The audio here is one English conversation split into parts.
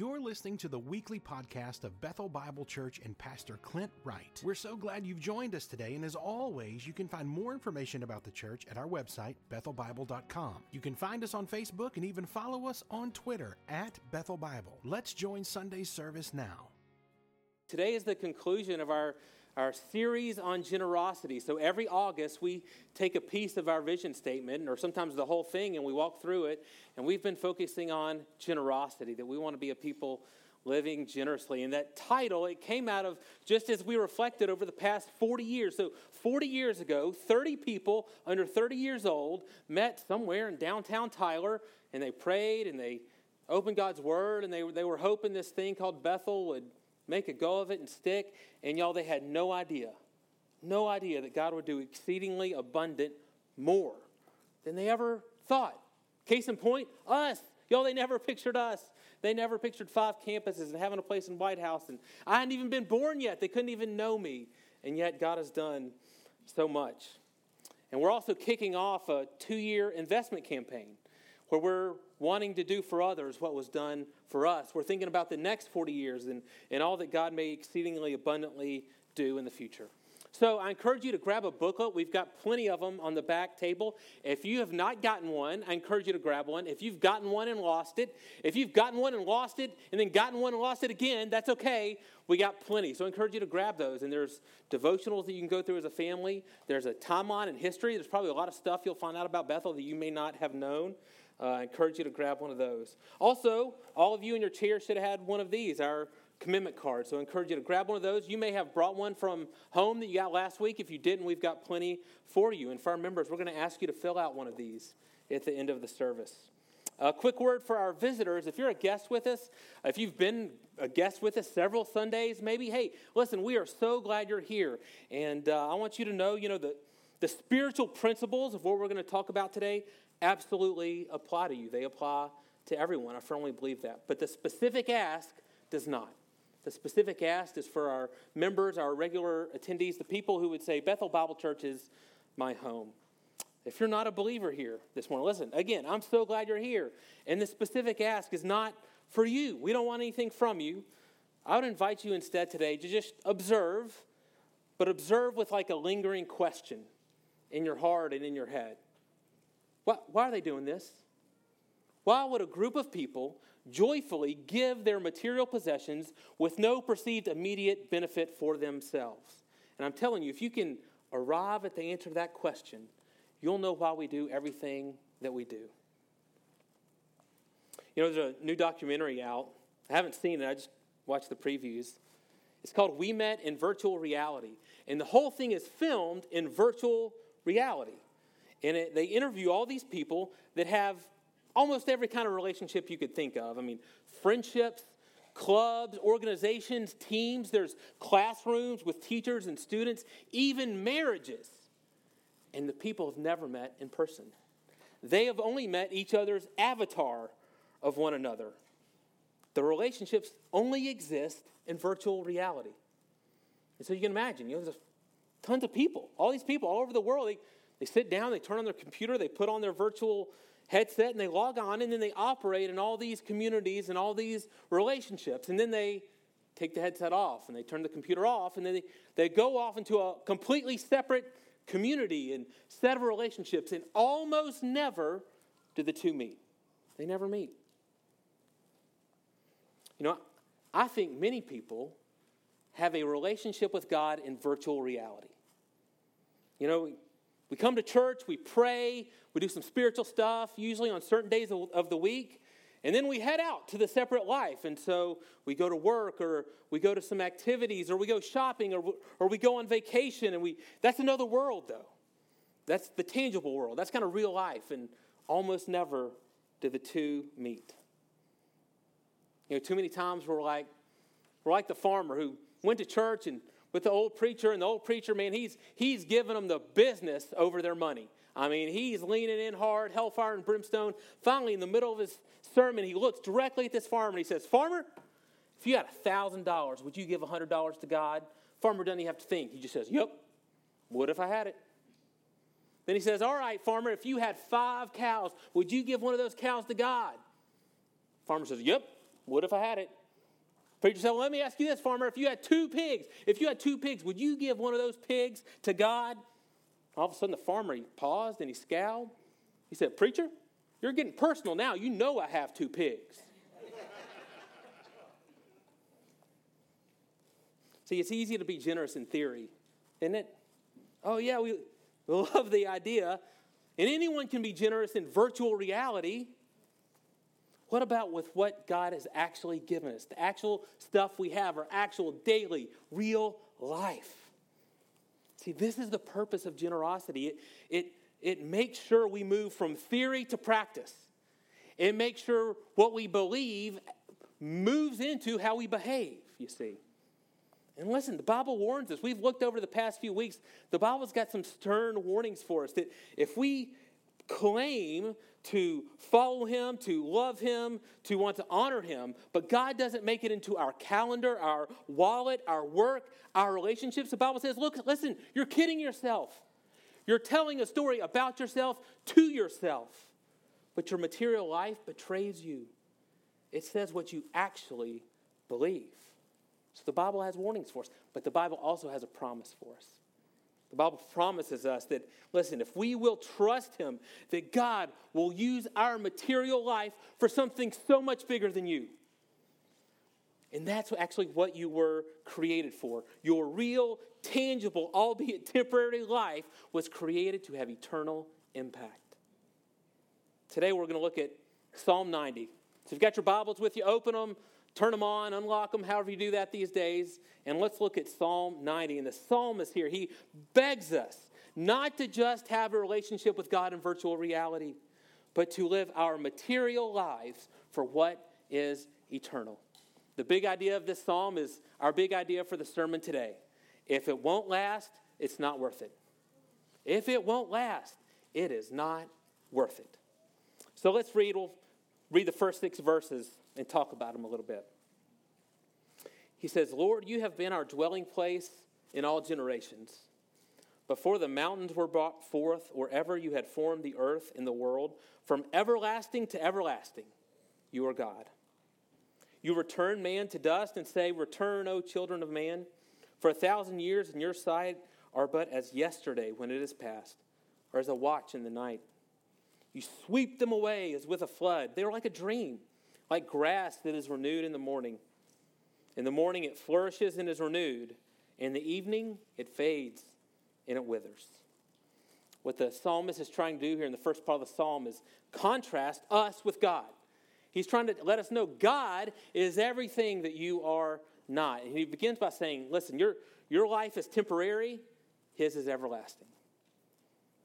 You're listening to the weekly podcast of Bethel Bible Church and Pastor Clint Wright. We're so glad you've joined us today, and as always, you can find more information about the church at our website, bethelbible.com. You can find us on Facebook and even follow us on Twitter at Bethel Bible. Let's join Sunday's service now. Today is the conclusion of our, our series on generosity. So every August, we take a piece of our vision statement, or sometimes the whole thing, and we walk through it. And we've been focusing on generosity, that we want to be a people living generously. And that title, it came out of just as we reflected over the past 40 years. So 40 years ago, 30 people under 30 years old met somewhere in downtown Tyler, and they prayed and they opened God's word, and they, they were hoping this thing called Bethel would make a go of it and stick. And y'all, they had no idea, no idea that God would do exceedingly abundant more than they ever thought. Case in point, us. Y'all, they never pictured us. They never pictured five campuses and having a place in White House. And I hadn't even been born yet. They couldn't even know me. And yet, God has done so much. And we're also kicking off a two year investment campaign where we're wanting to do for others what was done for us. We're thinking about the next 40 years and, and all that God may exceedingly abundantly do in the future. So I encourage you to grab a booklet. We've got plenty of them on the back table. If you have not gotten one, I encourage you to grab one. If you've gotten one and lost it, if you've gotten one and lost it, and then gotten one and lost it again, that's okay. We got plenty. So I encourage you to grab those. And there's devotionals that you can go through as a family. There's a timeline and history. There's probably a lot of stuff you'll find out about Bethel that you may not have known. Uh, I encourage you to grab one of those. Also, all of you in your chair should have had one of these, our commitment card. So I encourage you to grab one of those. You may have brought one from home that you got last week. If you didn't, we've got plenty for you. And for our members, we're going to ask you to fill out one of these at the end of the service. A quick word for our visitors. If you're a guest with us, if you've been a guest with us several Sundays, maybe, hey, listen, we are so glad you're here. And uh, I want you to know, you know, the, the spiritual principles of what we're going to talk about today, absolutely apply to you. They apply to everyone. I firmly believe that. But the specific ask does not. The specific ask is for our members, our regular attendees, the people who would say, Bethel Bible Church is my home. If you're not a believer here this morning, listen, again, I'm so glad you're here. And the specific ask is not for you. We don't want anything from you. I would invite you instead today to just observe, but observe with like a lingering question in your heart and in your head. Why, why are they doing this? Why would a group of people joyfully give their material possessions with no perceived immediate benefit for themselves? And I'm telling you, if you can arrive at the answer to that question, you'll know why we do everything that we do. You know, there's a new documentary out. I haven't seen it, I just watched the previews. It's called We Met in Virtual Reality. And the whole thing is filmed in virtual reality. And it, they interview all these people that have almost every kind of relationship you could think of. I mean, friendships, clubs, organizations, teams, there's classrooms with teachers and students, even marriages. And the people have never met in person. They have only met each other's avatar of one another. The relationships only exist in virtual reality. And so you can imagine, you know, there's tons of people, all these people all over the world. They, they sit down, they turn on their computer, they put on their virtual headset, and they log on, and then they operate in all these communities and all these relationships. And then they take the headset off, and they turn the computer off, and then they, they go off into a completely separate community and set of relationships, and almost never do the two meet. They never meet. You know, I think many people have a relationship with God in virtual reality. You know, we come to church, we pray, we do some spiritual stuff, usually on certain days of the week, and then we head out to the separate life. And so we go to work, or we go to some activities, or we go shopping, or, or we go on vacation. And we, that's another world, though. That's the tangible world. That's kind of real life. And almost never do the two meet. You know, too many times we're like, we're like the farmer who went to church and with the old preacher, and the old preacher, man, he's, he's giving them the business over their money. I mean, he's leaning in hard, hellfire and brimstone. Finally, in the middle of his sermon, he looks directly at this farmer and he says, Farmer, if you had a $1,000, would you give a $100 to God? Farmer doesn't even have to think. He just says, Yep, would if I had it. Then he says, All right, farmer, if you had five cows, would you give one of those cows to God? Farmer says, Yep, Would if I had it. Preacher said, well, let me ask you this, farmer. If you had two pigs, if you had two pigs, would you give one of those pigs to God? All of a sudden, the farmer, he paused and he scowled. He said, Preacher, you're getting personal now. You know I have two pigs. See, it's easy to be generous in theory, isn't it? Oh, yeah, we love the idea. And anyone can be generous in virtual reality. What about with what God has actually given us? The actual stuff we have, our actual daily, real life. See, this is the purpose of generosity. It, it, it makes sure we move from theory to practice. It makes sure what we believe moves into how we behave, you see. And listen, the Bible warns us. We've looked over the past few weeks. The Bible's got some stern warnings for us that if we claim to follow him, to love him, to want to honor him, but God doesn't make it into our calendar, our wallet, our work, our relationships. The Bible says, look, listen, you're kidding yourself. You're telling a story about yourself to yourself, but your material life betrays you. It says what you actually believe. So the Bible has warnings for us, but the Bible also has a promise for us. The Bible promises us that, listen, if we will trust Him, that God will use our material life for something so much bigger than you. And that's actually what you were created for. Your real, tangible, albeit temporary life was created to have eternal impact. Today we're going to look at Psalm 90. So if you've got your Bibles with you, open them, turn them on, unlock them, however you do that these days. And let's look at Psalm 90. And the psalmist here, he begs us not to just have a relationship with God in virtual reality, but to live our material lives for what is eternal. The big idea of this psalm is our big idea for the sermon today. If it won't last, it's not worth it. If it won't last, it is not worth it. So let's read. We'll read the first six verses and talk about them a little bit. He says, Lord, you have been our dwelling place in all generations. Before the mountains were brought forth, or ever you had formed the earth and the world, from everlasting to everlasting, you are God. You return man to dust and say, Return, O children of man. For a thousand years in your sight are but as yesterday when it is past, or as a watch in the night. You sweep them away as with a flood. They are like a dream like grass that is renewed in the morning. In the morning it flourishes and is renewed. In the evening it fades and it withers. What the psalmist is trying to do here in the first part of the psalm is contrast us with God. He's trying to let us know God is everything that you are not. And he begins by saying, listen, your, your life is temporary, his is everlasting.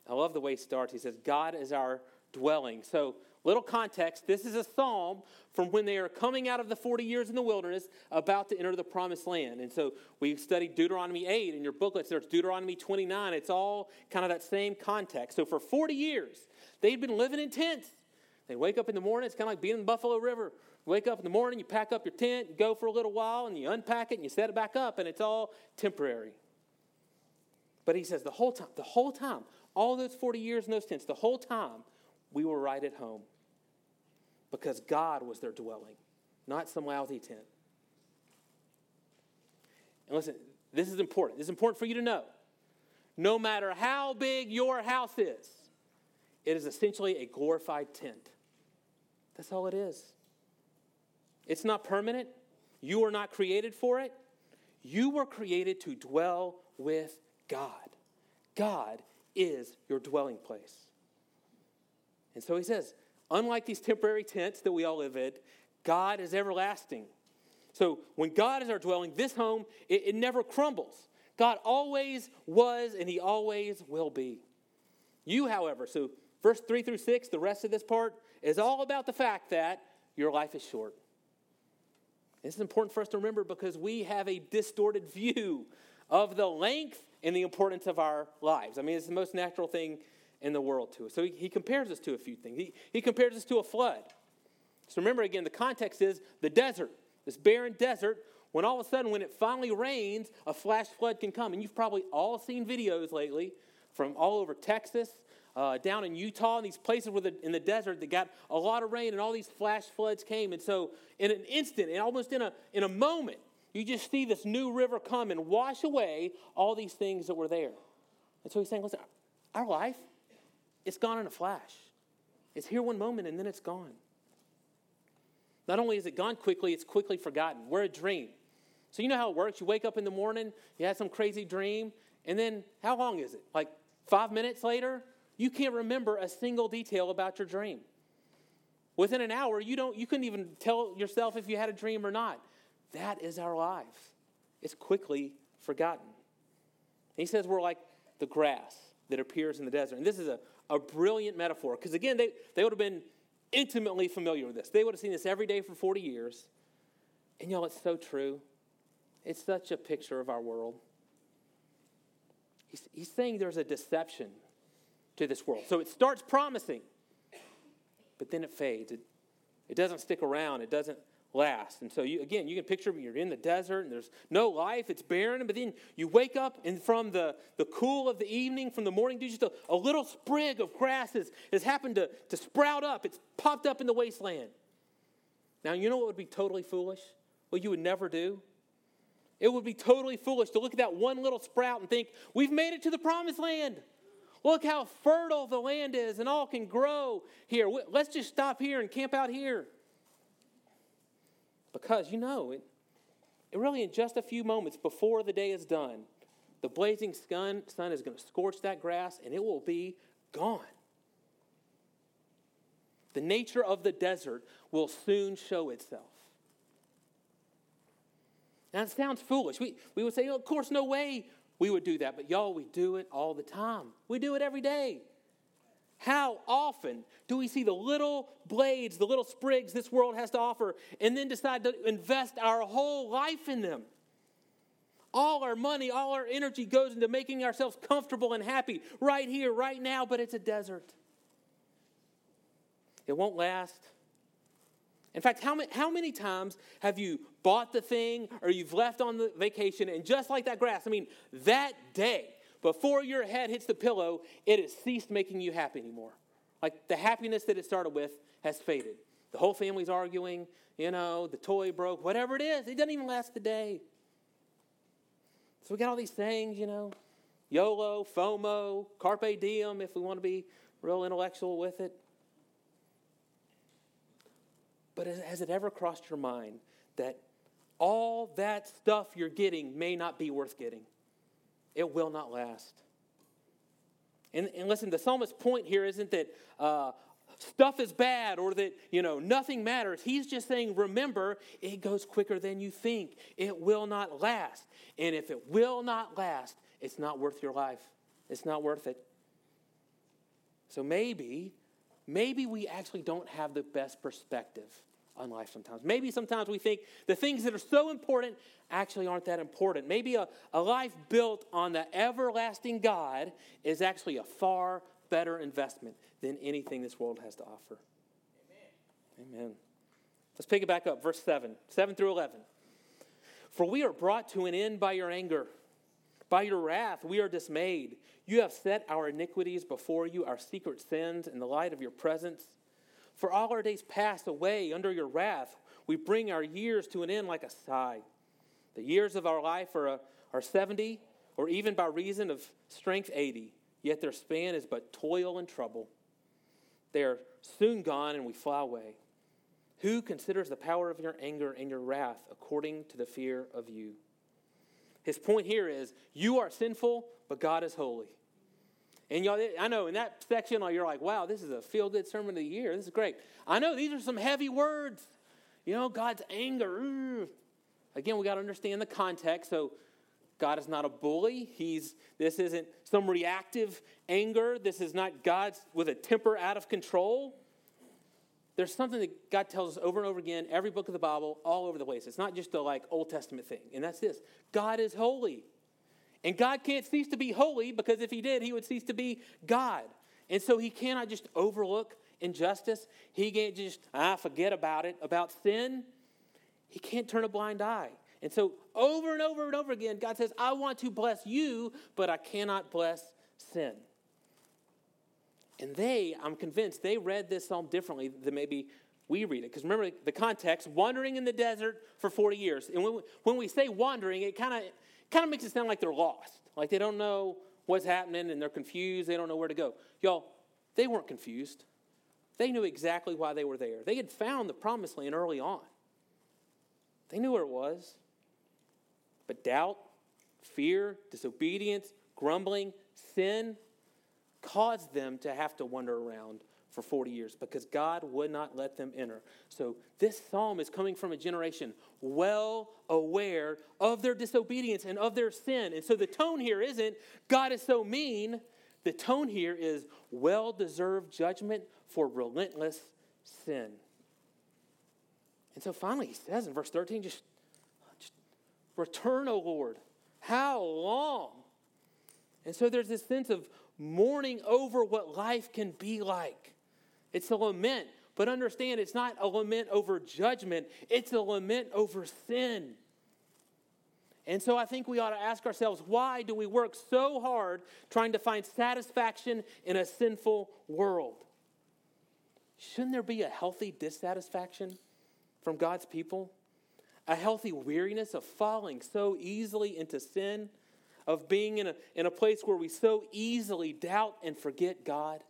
I love the way he starts. He says, God is our dwelling. So Little context this is a psalm from when they are coming out of the 40 years in the wilderness, about to enter the promised land. And so we studied Deuteronomy 8 in your booklets, there's Deuteronomy 29. It's all kind of that same context. So for 40 years, they'd been living in tents. They wake up in the morning, it's kind of like being in the Buffalo River. Wake up in the morning, you pack up your tent, you go for a little while, and you unpack it and you set it back up, and it's all temporary. But he says the whole time, the whole time, all those 40 years in those tents, the whole time, we were right at home because God was their dwelling, not some lousy tent. And listen, this is important. This is important for you to know. No matter how big your house is, it is essentially a glorified tent. That's all it is. It's not permanent. You are not created for it. You were created to dwell with God. God is your dwelling place. And so he says, Unlike these temporary tents that we all live in, God is everlasting. So when God is our dwelling, this home, it, it never crumbles. God always was and he always will be. You, however, so verse 3 through 6, the rest of this part is all about the fact that your life is short. This is important for us to remember because we have a distorted view of the length and the importance of our lives. I mean, it's the most natural thing in the world to us. So he, he compares us to a few things. He, he compares us to a flood. So remember again, the context is the desert, this barren desert. When all of a sudden, when it finally rains, a flash flood can come. And you've probably all seen videos lately from all over Texas, uh, down in Utah and these places where the, in the desert that got a lot of rain and all these flash floods came. And so, in an instant, and almost in a, in a moment, you just see this new river come and wash away all these things that were there. And so he's saying, listen, our life, it's gone in a flash. It's here one moment and then it's gone. Not only is it gone quickly, it's quickly forgotten. We're a dream. So you know how it works. You wake up in the morning, you had some crazy dream, and then how long is it? Like five minutes later, you can't remember a single detail about your dream. Within an hour, you don't you couldn't even tell yourself if you had a dream or not. That is our life. It's quickly forgotten. he says we're like the grass that appears in the desert. And this is a, a brilliant metaphor because, again, they, they would have been intimately familiar with this. They would have seen this every day for 40 years. And y'all, it's so true. It's such a picture of our world. He's, he's saying there's a deception to this world. So it starts promising, but then it fades. It, it doesn't stick around. It doesn't last. And so, you, again, you can picture you're in the desert and there's no life, it's barren, but then you wake up and from the, the cool of the evening, from the morning dew, just a, a little sprig of grass has, has happened to, to sprout up. It's popped up in the wasteland. Now, you know what would be totally foolish? What you would never do? It would be totally foolish to look at that one little sprout and think, we've made it to the promised land. Look how fertile the land is and all can grow here. Let's just stop here and camp out here. Because you know, it, it really in just a few moments before the day is done, the blazing sun, sun is going to scorch that grass and it will be gone. The nature of the desert will soon show itself. Now, it sounds foolish. We, we would say, oh, of course, no way we would do that. But y'all, we do it all the time. We do it every day. How often do we see the little blades, the little sprigs this world has to offer, and then decide to invest our whole life in them? All our money, all our energy goes into making ourselves comfortable and happy right here, right now, but it's a desert. It won't last. In fact, how many, how many times have you bought the thing or you've left on the vacation and just like that grass, I mean, that day, before your head hits the pillow, it has ceased making you happy anymore. Like the happiness that it started with has faded. The whole family's arguing, you know, the toy broke, whatever it is, it doesn't even last a day. So we got all these things, you know, YOLO, FOMO, Carpe Diem, if we want to be real intellectual with it. But has it ever crossed your mind that all that stuff you're getting may not be worth getting? It will not last. And, and listen, the psalmist's point here isn't that uh, stuff is bad or that, you know, nothing matters. He's just saying, remember, it goes quicker than you think. It will not last. And if it will not last, it's not worth your life. It's not worth it. So maybe, maybe we actually don't have the best perspective on life sometimes. Maybe sometimes we think the things that are so important actually aren't that important. Maybe a, a life built on the everlasting God is actually a far better investment than anything this world has to offer. Amen. Amen. Let's pick it back up, verse 7, 7 through 11. For we are brought to an end by your anger. By your wrath, we are dismayed. You have set our iniquities before you, our secret sins, in the light of your presence. For all our days pass away under your wrath. We bring our years to an end like a sigh. The years of our life are, a, are 70, or even by reason of strength 80, yet their span is but toil and trouble. They are soon gone and we fly away. Who considers the power of your anger and your wrath according to the fear of you? His point here is you are sinful, but God is holy. And y'all, I know in that section, you're like, wow, this is a feel good sermon of the year. This is great. I know these are some heavy words. You know, God's anger. Again, we got to understand the context. So, God is not a bully. He's this isn't some reactive anger. This is not God's with a temper out of control. There's something that God tells us over and over again, every book of the Bible, all over the place. It's not just a like Old Testament thing. And that's this. God is holy. And God can't cease to be holy because if he did, he would cease to be God. And so he cannot just overlook injustice. He can't just, ah, forget about it, about sin. He can't turn a blind eye. And so over and over and over again, God says, I want to bless you, but I cannot bless sin. And they, I'm convinced, they read this psalm differently than maybe we read it. Because remember the context wandering in the desert for 40 years. And when we, when we say wandering, it kind of kind of makes it sound like they're lost, like they don't know what's happening and they're confused, they don't know where to go. Y'all, they weren't confused. They knew exactly why they were there. They had found the promised land early on, they knew where it was. But doubt, fear, disobedience, grumbling, sin caused them to have to wander around for 40 years because God would not let them enter. So this psalm is coming from a generation well aware of their disobedience and of their sin. And so the tone here isn't God is so mean. The tone here is well deserved judgment for relentless sin. And so finally, he says in verse 13, just, just return, O Lord. How long? And so there's this sense of mourning over what life can be like. It's a lament. But understand, it's not a lament over judgment, it's a lament over sin. And so I think we ought to ask ourselves why do we work so hard trying to find satisfaction in a sinful world? Shouldn't there be a healthy dissatisfaction from God's people? A healthy weariness of falling so easily into sin, of being in a, in a place where we so easily doubt and forget God?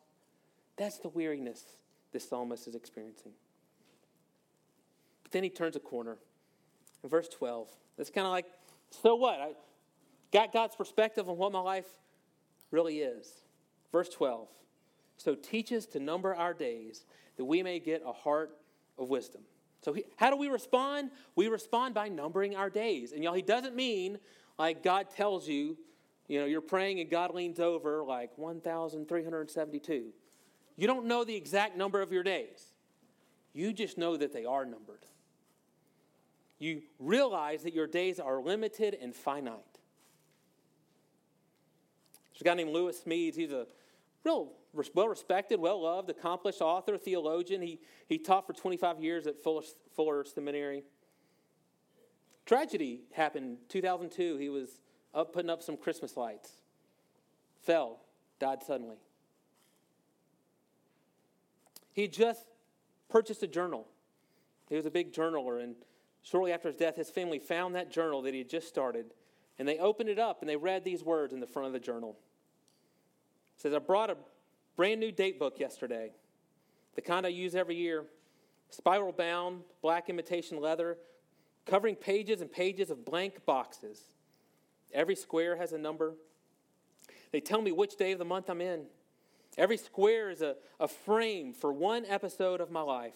That's the weariness this psalmist is experiencing. But then he turns a corner. In verse 12, it's kind of like, so what? I got God's perspective on what my life really is. Verse 12. So teach us to number our days that we may get a heart of wisdom. So, he, how do we respond? We respond by numbering our days. And y'all, he doesn't mean like God tells you, you know, you're praying and God leans over like 1,372. You don't know the exact number of your days, you just know that they are numbered. You realize that your days are limited and finite. There's a guy named Lewis Smedes. He's a real well respected, well loved, accomplished author, theologian. He, he taught for 25 years at Fuller, Fuller Seminary. Tragedy happened 2002. He was up putting up some Christmas lights, fell, died suddenly. He just purchased a journal. He was a big journaler, and shortly after his death, his family found that journal that he had just started, and they opened it up and they read these words in the front of the journal. It says, I brought a brand new date book yesterday, the kind I use every year, spiral bound, black imitation leather, covering pages and pages of blank boxes. Every square has a number. They tell me which day of the month I'm in. Every square is a, a frame for one episode of my life.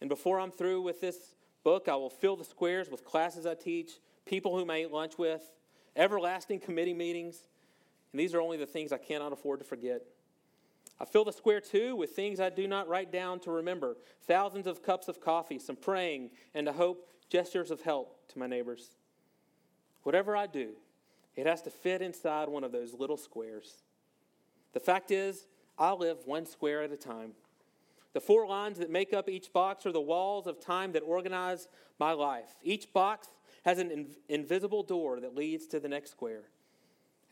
And before I'm through with this book, I will fill the squares with classes I teach, people whom I eat lunch with, everlasting committee meetings. And these are only the things I cannot afford to forget. I fill the square too with things I do not write down to remember thousands of cups of coffee, some praying, and a hope gestures of help to my neighbors. Whatever I do, it has to fit inside one of those little squares. The fact is, I live one square at a time. The four lines that make up each box are the walls of time that organize my life. Each box has an inv- invisible door that leads to the next square.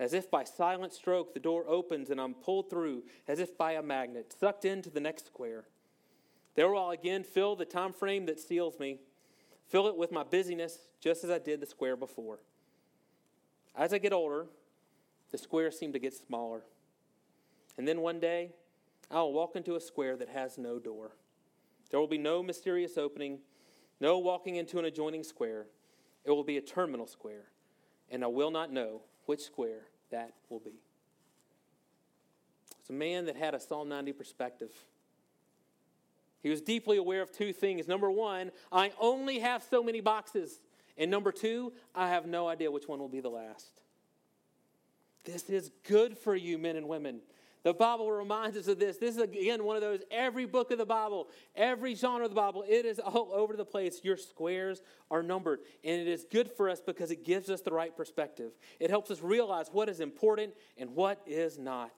As if by silent stroke, the door opens and I'm pulled through, as if by a magnet, sucked into the next square. There will again fill the time frame that seals me, fill it with my busyness, just as I did the square before. As I get older, the squares seem to get smaller. And then one day, I will walk into a square that has no door. There will be no mysterious opening, no walking into an adjoining square. It will be a terminal square, and I will not know which square that will be. It's a man that had a Psalm 90 perspective. He was deeply aware of two things. Number one, I only have so many boxes. And number two, I have no idea which one will be the last. This is good for you, men and women. The Bible reminds us of this. This is, again, one of those, every book of the Bible, every genre of the Bible, it is all over the place. Your squares are numbered. And it is good for us because it gives us the right perspective. It helps us realize what is important and what is not.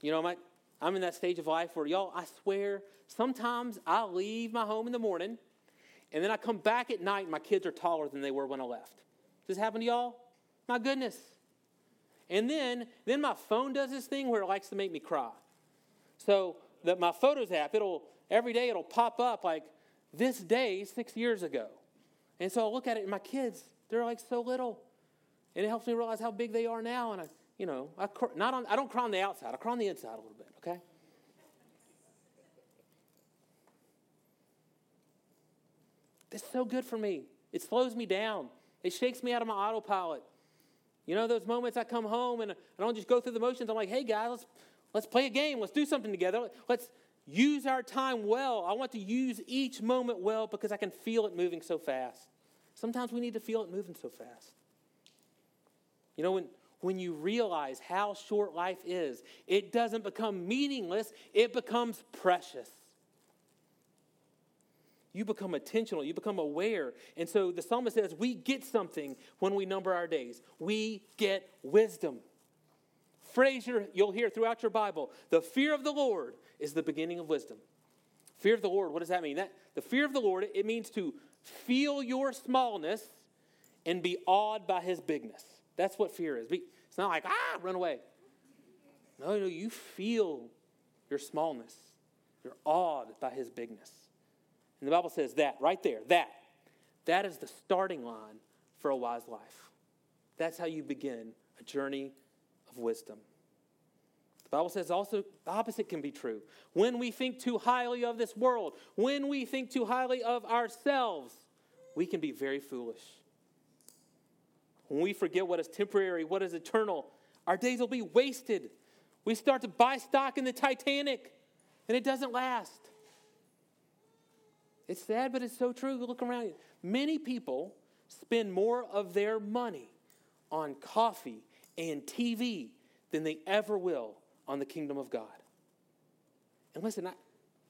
You know, my, I'm in that stage of life where, y'all, I swear, sometimes I leave my home in the morning and then I come back at night and my kids are taller than they were when I left. Does this happen to y'all? My goodness. And then, then my phone does this thing where it likes to make me cry. So that my Photos app, it'll every day it'll pop up like this day six years ago. And so I look at it, and my kids, they're like so little. And it helps me realize how big they are now. And I, you know, I, not on, I don't cry on the outside, I cry on the inside a little bit, okay? It's so good for me. It slows me down. It shakes me out of my autopilot. You know, those moments I come home and I don't just go through the motions. I'm like, hey, guys, let's, let's play a game. Let's do something together. Let's use our time well. I want to use each moment well because I can feel it moving so fast. Sometimes we need to feel it moving so fast. You know, when, when you realize how short life is, it doesn't become meaningless, it becomes precious you become intentional, you become aware. And so the psalmist says, We get something when we number our days. We get wisdom. Phrase you'll hear throughout your Bible the fear of the Lord is the beginning of wisdom. Fear of the Lord, what does that mean? That, the fear of the Lord, it means to feel your smallness and be awed by his bigness. That's what fear is. It's not like, ah, run away. No, no, you feel your smallness. You're awed by his bigness. And the Bible says that right there, that. That is the starting line for a wise life. That's how you begin a journey of wisdom. The Bible says also the opposite can be true. When we think too highly of this world, when we think too highly of ourselves, we can be very foolish. When we forget what is temporary, what is eternal, our days will be wasted. We start to buy stock in the Titanic, and it doesn't last. It's sad, but it's so true. Look around. You. Many people spend more of their money on coffee and TV than they ever will on the kingdom of God. And listen, I,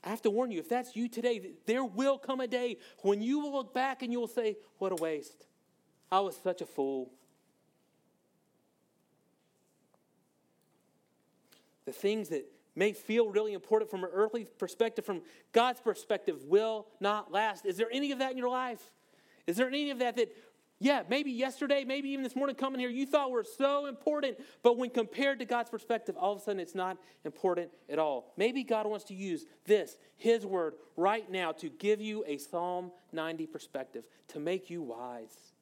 I have to warn you if that's you today, there will come a day when you will look back and you will say, What a waste. I was such a fool. The things that may feel really important from an earthly perspective, from God's perspective, will not last. Is there any of that in your life? Is there any of that that, yeah, maybe yesterday, maybe even this morning coming here, you thought were so important, but when compared to God's perspective, all of a sudden it's not important at all? Maybe God wants to use this, His word, right now to give you a Psalm 90 perspective, to make you wise.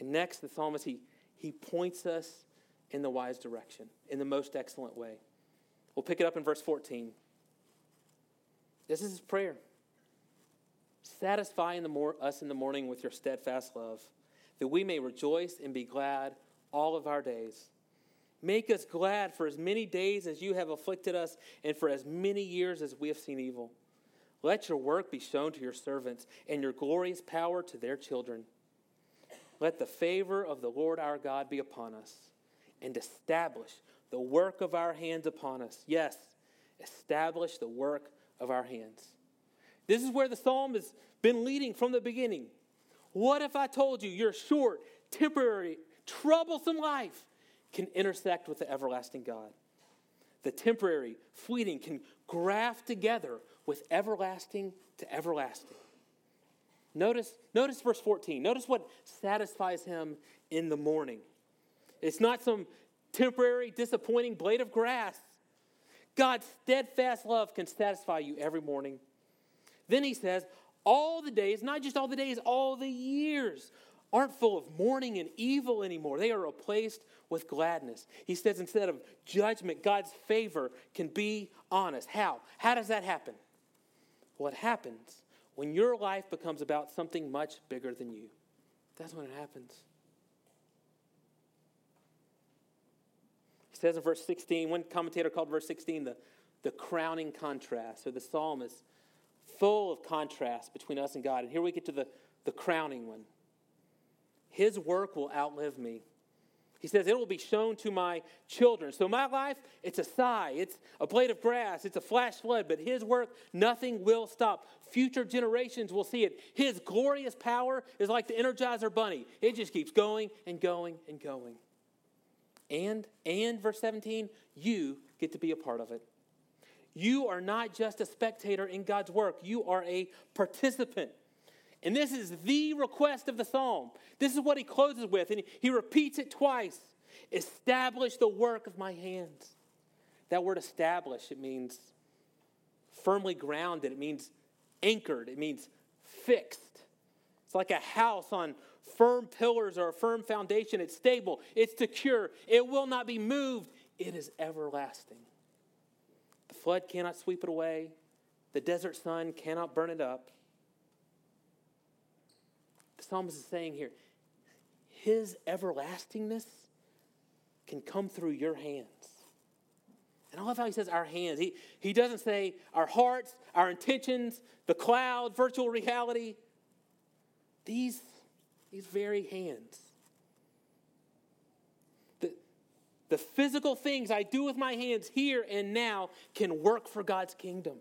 And next, the psalmist, he, he points us in the wise direction, in the most excellent way. We'll pick it up in verse 14. This is his prayer. Satisfy mor- us in the morning with your steadfast love, that we may rejoice and be glad all of our days. Make us glad for as many days as you have afflicted us, and for as many years as we have seen evil. Let your work be shown to your servants, and your glorious power to their children. Let the favor of the Lord our God be upon us and establish the work of our hands upon us. Yes, establish the work of our hands. This is where the psalm has been leading from the beginning. What if I told you your short, temporary, troublesome life can intersect with the everlasting God? The temporary, fleeting can graft together with everlasting to everlasting. Notice, notice verse 14. Notice what satisfies him in the morning. It's not some temporary, disappointing blade of grass. God's steadfast love can satisfy you every morning. Then he says, all the days, not just all the days, all the years aren't full of mourning and evil anymore. They are replaced with gladness. He says instead of judgment, God's favor can be honest. How? How does that happen? What happens when your life becomes about something much bigger than you? That's when it happens. He says in verse 16, one commentator called verse 16 the, the crowning contrast. So the psalm is full of contrast between us and God. And here we get to the, the crowning one. His work will outlive me. He says, It will be shown to my children. So, my life, it's a sigh, it's a blade of grass, it's a flash flood, but His work, nothing will stop. Future generations will see it. His glorious power is like the Energizer Bunny, it just keeps going and going and going. And, and verse 17, you get to be a part of it. You are not just a spectator in God's work, you are a participant. And this is the request of the psalm. This is what he closes with, and he repeats it twice. Establish the work of my hands. That word establish, it means firmly grounded, it means anchored, it means fixed. It's like a house on firm pillars or a firm foundation. It's stable, it's secure, it will not be moved, it is everlasting. The flood cannot sweep it away, the desert sun cannot burn it up. The psalmist is saying here, his everlastingness can come through your hands. And I love how he says our hands. He, he doesn't say our hearts, our intentions, the cloud, virtual reality. These, these very hands. The, the physical things I do with my hands here and now can work for God's kingdom.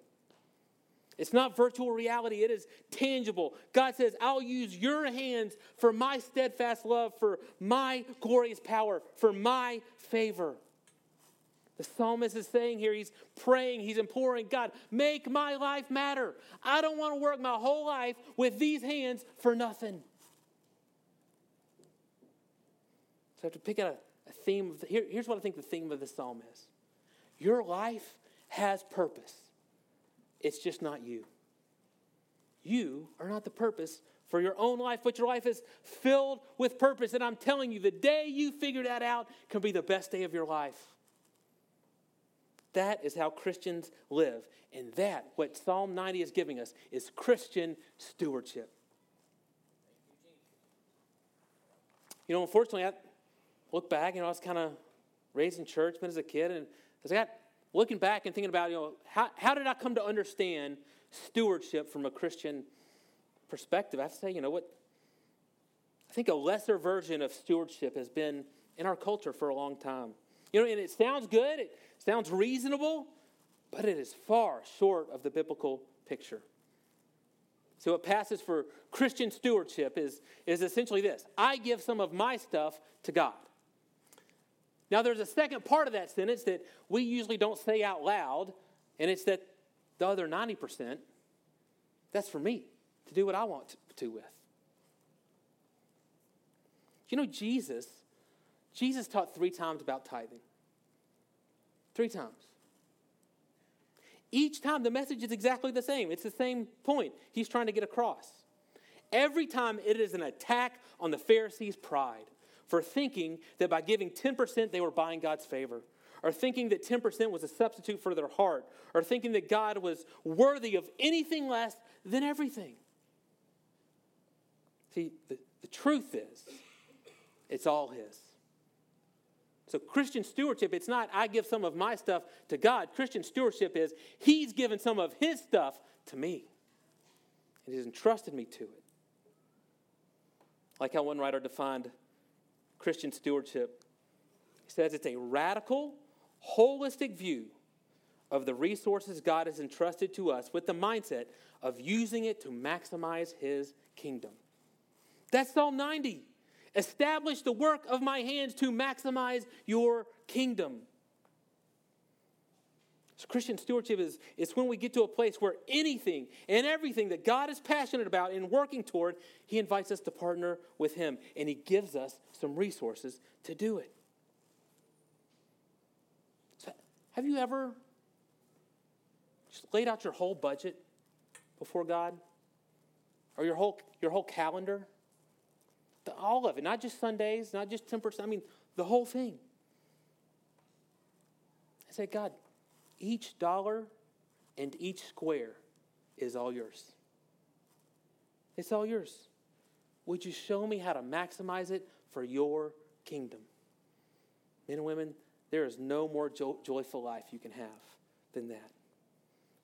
It's not virtual reality, it is tangible. God says, I'll use your hands for my steadfast love, for my glorious power, for my favor. The psalmist is saying here, he's praying, he's imploring God, make my life matter. I don't want to work my whole life with these hands for nothing. So I have to pick out a, a theme. Of the, here, here's what I think the theme of the psalm is Your life has purpose. It's just not you. You are not the purpose for your own life, but your life is filled with purpose. And I'm telling you, the day you figure that out can be the best day of your life. That is how Christians live. And that, what Psalm 90 is giving us, is Christian stewardship. You know, unfortunately, I look back, you know, I was kind of raised in church, but as a kid, and as I got looking back and thinking about, you know, how, how did I come to understand stewardship from a Christian perspective? I have to say, you know what? I think a lesser version of stewardship has been in our culture for a long time. You know, and it sounds good, it sounds reasonable, but it is far short of the biblical picture. So, what passes for Christian stewardship is, is essentially this I give some of my stuff to God. Now, there's a second part of that sentence that we usually don't say out loud, and it's that the other 90%, that's for me to do what I want to with. You know, Jesus, Jesus taught three times about tithing. Three times. Each time the message is exactly the same. It's the same point he's trying to get across. Every time it is an attack on the Pharisees' pride for thinking that by giving 10% they were buying God's favor, or thinking that 10% was a substitute for their heart, or thinking that God was worthy of anything less than everything. See, the, the truth is, it's all His. So, Christian stewardship, it's not I give some of my stuff to God. Christian stewardship is He's given some of His stuff to me, and He's entrusted me to it. Like how one writer defined Christian stewardship. He says it's a radical, holistic view of the resources God has entrusted to us with the mindset of using it to maximize His kingdom. That's Psalm 90. Establish the work of my hands to maximize your kingdom. So Christian stewardship is, is when we get to a place where anything and everything that God is passionate about and working toward, He invites us to partner with Him and He gives us some resources to do it. So have you ever just laid out your whole budget before God? Or your whole, your whole calendar? The, all of it, not just Sundays, not just 10%, I mean, the whole thing. I say, God, each dollar and each square is all yours. It's all yours. Would you show me how to maximize it for your kingdom? Men and women, there is no more jo- joyful life you can have than that.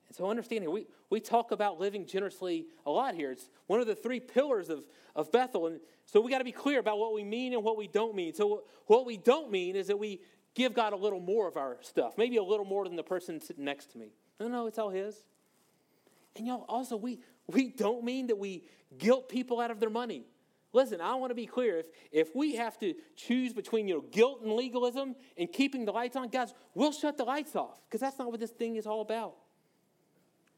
And so understand here, we, we talk about living generously a lot here. It's one of the three pillars of, of Bethel. And so we got to be clear about what we mean and what we don't mean. So what we don't mean is that we give God a little more of our stuff, maybe a little more than the person sitting next to me. No, no, it's all His. And y'all, also, we, we don't mean that we guilt people out of their money. Listen, I want to be clear. If, if we have to choose between you know, guilt and legalism and keeping the lights on, guys, we'll shut the lights off because that's not what this thing is all about.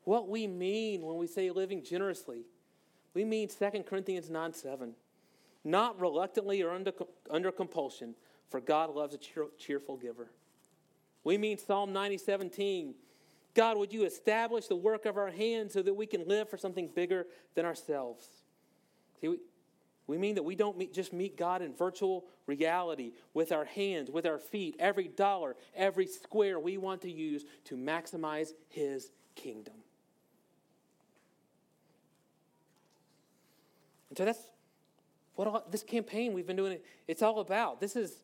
What we mean when we say living generously, we mean 2 Corinthians 9 7. Not reluctantly or under, under compulsion, for God loves a cheer, cheerful giver. We mean Psalm 90, 17. God, would you establish the work of our hands so that we can live for something bigger than ourselves? See, we, we mean that we don't meet, just meet God in virtual reality with our hands, with our feet, every dollar, every square we want to use to maximize His kingdom. And so that's what all, this campaign we've been doing, it's all about. This is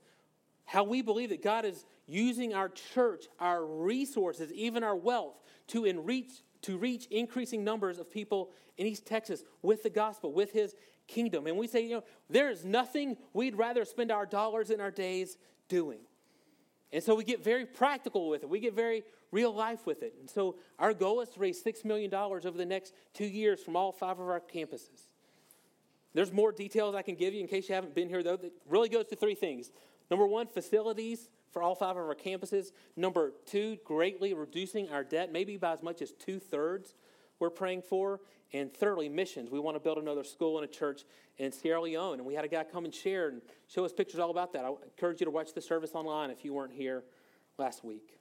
how we believe that God is using our church, our resources, even our wealth to enrich to reach increasing numbers of people in East Texas with the gospel, with his kingdom. And we say, you know, there is nothing we'd rather spend our dollars and our days doing. And so we get very practical with it. We get very real life with it. And so our goal is to raise $6 million over the next two years from all five of our campuses. There's more details I can give you in case you haven't been here, though, that really goes to three things. Number one, facilities for all five of our campuses. Number two, greatly reducing our debt, maybe by as much as two thirds we're praying for. And thirdly, missions. We want to build another school and a church in Sierra Leone. And we had a guy come and share and show us pictures all about that. I encourage you to watch the service online if you weren't here last week.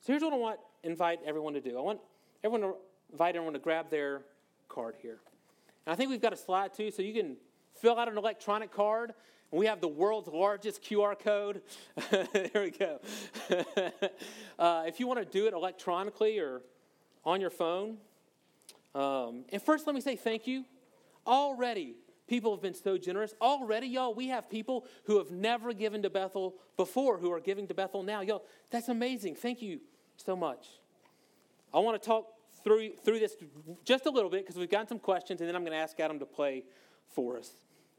So here's what I want to invite everyone to do. I want everyone to invite everyone to grab their card here. And I think we've got a slide too, so you can fill out an electronic card. We have the world's largest QR code. there we go. uh, if you want to do it electronically or on your phone. Um, and first, let me say thank you. Already, people have been so generous. Already, y'all, we have people who have never given to Bethel before who are giving to Bethel now. Y'all, that's amazing. Thank you so much. I want to talk through, through this just a little bit because we've got some questions, and then I'm going to ask Adam to play for us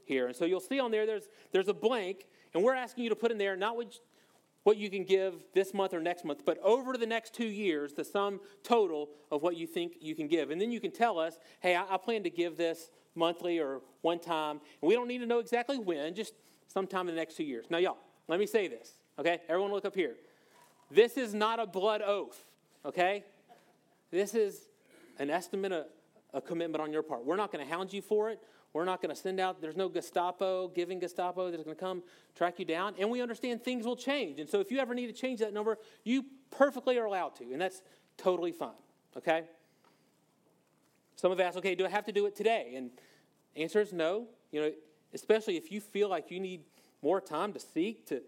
here. And so you'll see on there, there's, there's a blank, and we're asking you to put in there not what, what you can give this month or next month, but over the next two years, the sum total of what you think you can give. And then you can tell us, hey, I, I plan to give this monthly or one time. And we don't need to know exactly when, just sometime in the next two years. Now, y'all, let me say this, okay? Everyone look up here. This is not a blood oath, okay? This is an estimate, a, a commitment on your part. We're not going to hound you for it. We're not going to send out, there's no Gestapo, giving Gestapo that's going to come track you down. And we understand things will change. And so if you ever need to change that number, you perfectly are allowed to. And that's totally fine, okay? Some have asked, okay, do I have to do it today? And answer is no. You know, especially if you feel like you need more time to seek, to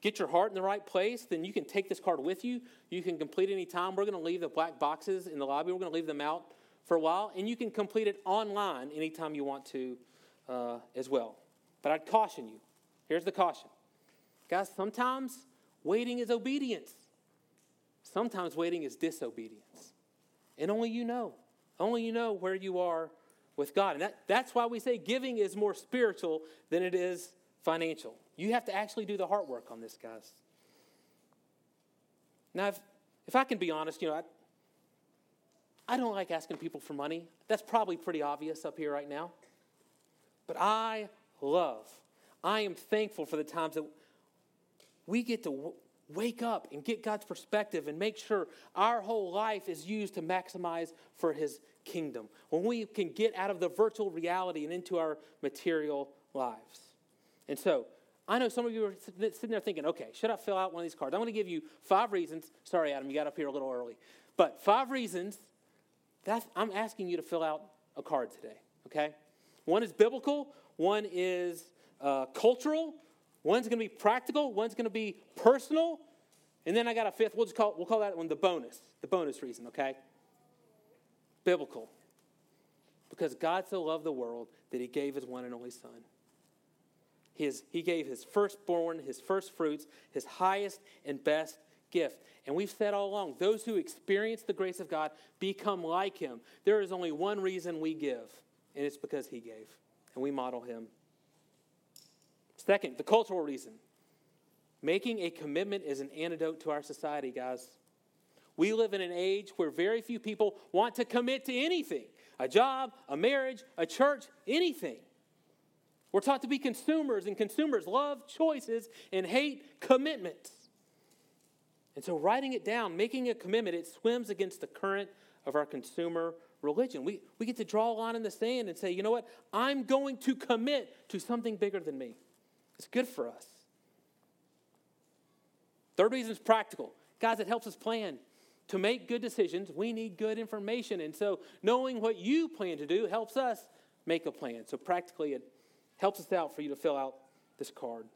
get your heart in the right place, then you can take this card with you. You can complete any time. We're going to leave the black boxes in the lobby. We're going to leave them out for a while, and you can complete it online anytime you want to uh, as well. But I'd caution you. Here's the caution. Guys, sometimes waiting is obedience. Sometimes waiting is disobedience. And only you know. Only you know where you are with God. And that, that's why we say giving is more spiritual than it is financial. You have to actually do the hard work on this, guys. Now, if, if I can be honest, you know, I, I don't like asking people for money. That's probably pretty obvious up here right now. But I love, I am thankful for the times that we get to w- wake up and get God's perspective and make sure our whole life is used to maximize for His kingdom. When we can get out of the virtual reality and into our material lives. And so, I know some of you are sitting there thinking, okay, should I fill out one of these cards? I'm going to give you five reasons. Sorry, Adam, you got up here a little early. But five reasons that I'm asking you to fill out a card today, okay? One is biblical, one is uh, cultural, one's going to be practical, one's going to be personal, and then I got a fifth. We'll just call we'll call that one the bonus, the bonus reason, okay? Biblical, because God so loved the world that He gave His one and only Son. His, he gave his firstborn, his first fruits, his highest and best gift. And we've said all along those who experience the grace of God become like him. There is only one reason we give, and it's because he gave, and we model him. Second, the cultural reason. Making a commitment is an antidote to our society, guys. We live in an age where very few people want to commit to anything a job, a marriage, a church, anything. We're taught to be consumers, and consumers love choices and hate commitments. And so, writing it down, making a commitment, it swims against the current of our consumer religion. We, we get to draw a line in the sand and say, you know what? I'm going to commit to something bigger than me. It's good for us. Third reason is practical. Guys, it helps us plan. To make good decisions, we need good information. And so knowing what you plan to do helps us make a plan. So practically, it helps us out for you to fill out this card.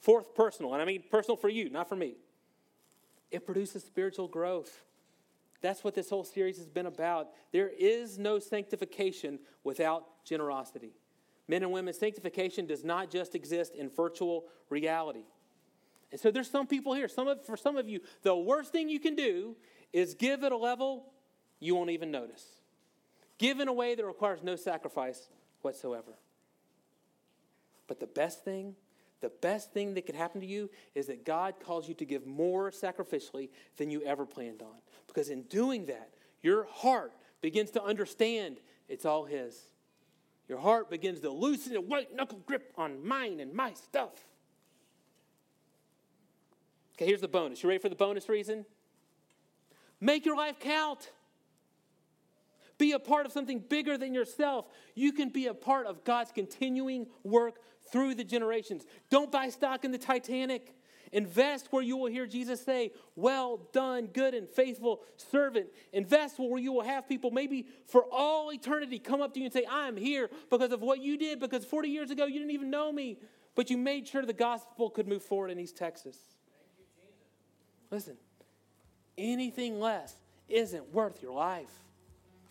Fourth, personal. And I mean personal for you, not for me. It produces spiritual growth. That's what this whole series has been about. There is no sanctification without generosity. Men and women, sanctification does not just exist in virtual reality. And so there's some people here, some of, for some of you, the worst thing you can do is give at a level you won't even notice. Give in a way that requires no sacrifice whatsoever. But the best thing, the best thing that could happen to you is that God calls you to give more sacrificially than you ever planned on. Because in doing that, your heart begins to understand it's all His. Your heart begins to loosen a white knuckle grip on mine and my stuff. Okay, here's the bonus. You ready for the bonus reason? Make your life count. Be a part of something bigger than yourself. You can be a part of God's continuing work through the generations. Don't buy stock in the Titanic. Invest where you will hear Jesus say, Well done, good and faithful servant. Invest where you will have people, maybe for all eternity, come up to you and say, I'm here because of what you did, because 40 years ago you didn't even know me, but you made sure the gospel could move forward in East Texas. Listen, anything less isn't worth your life.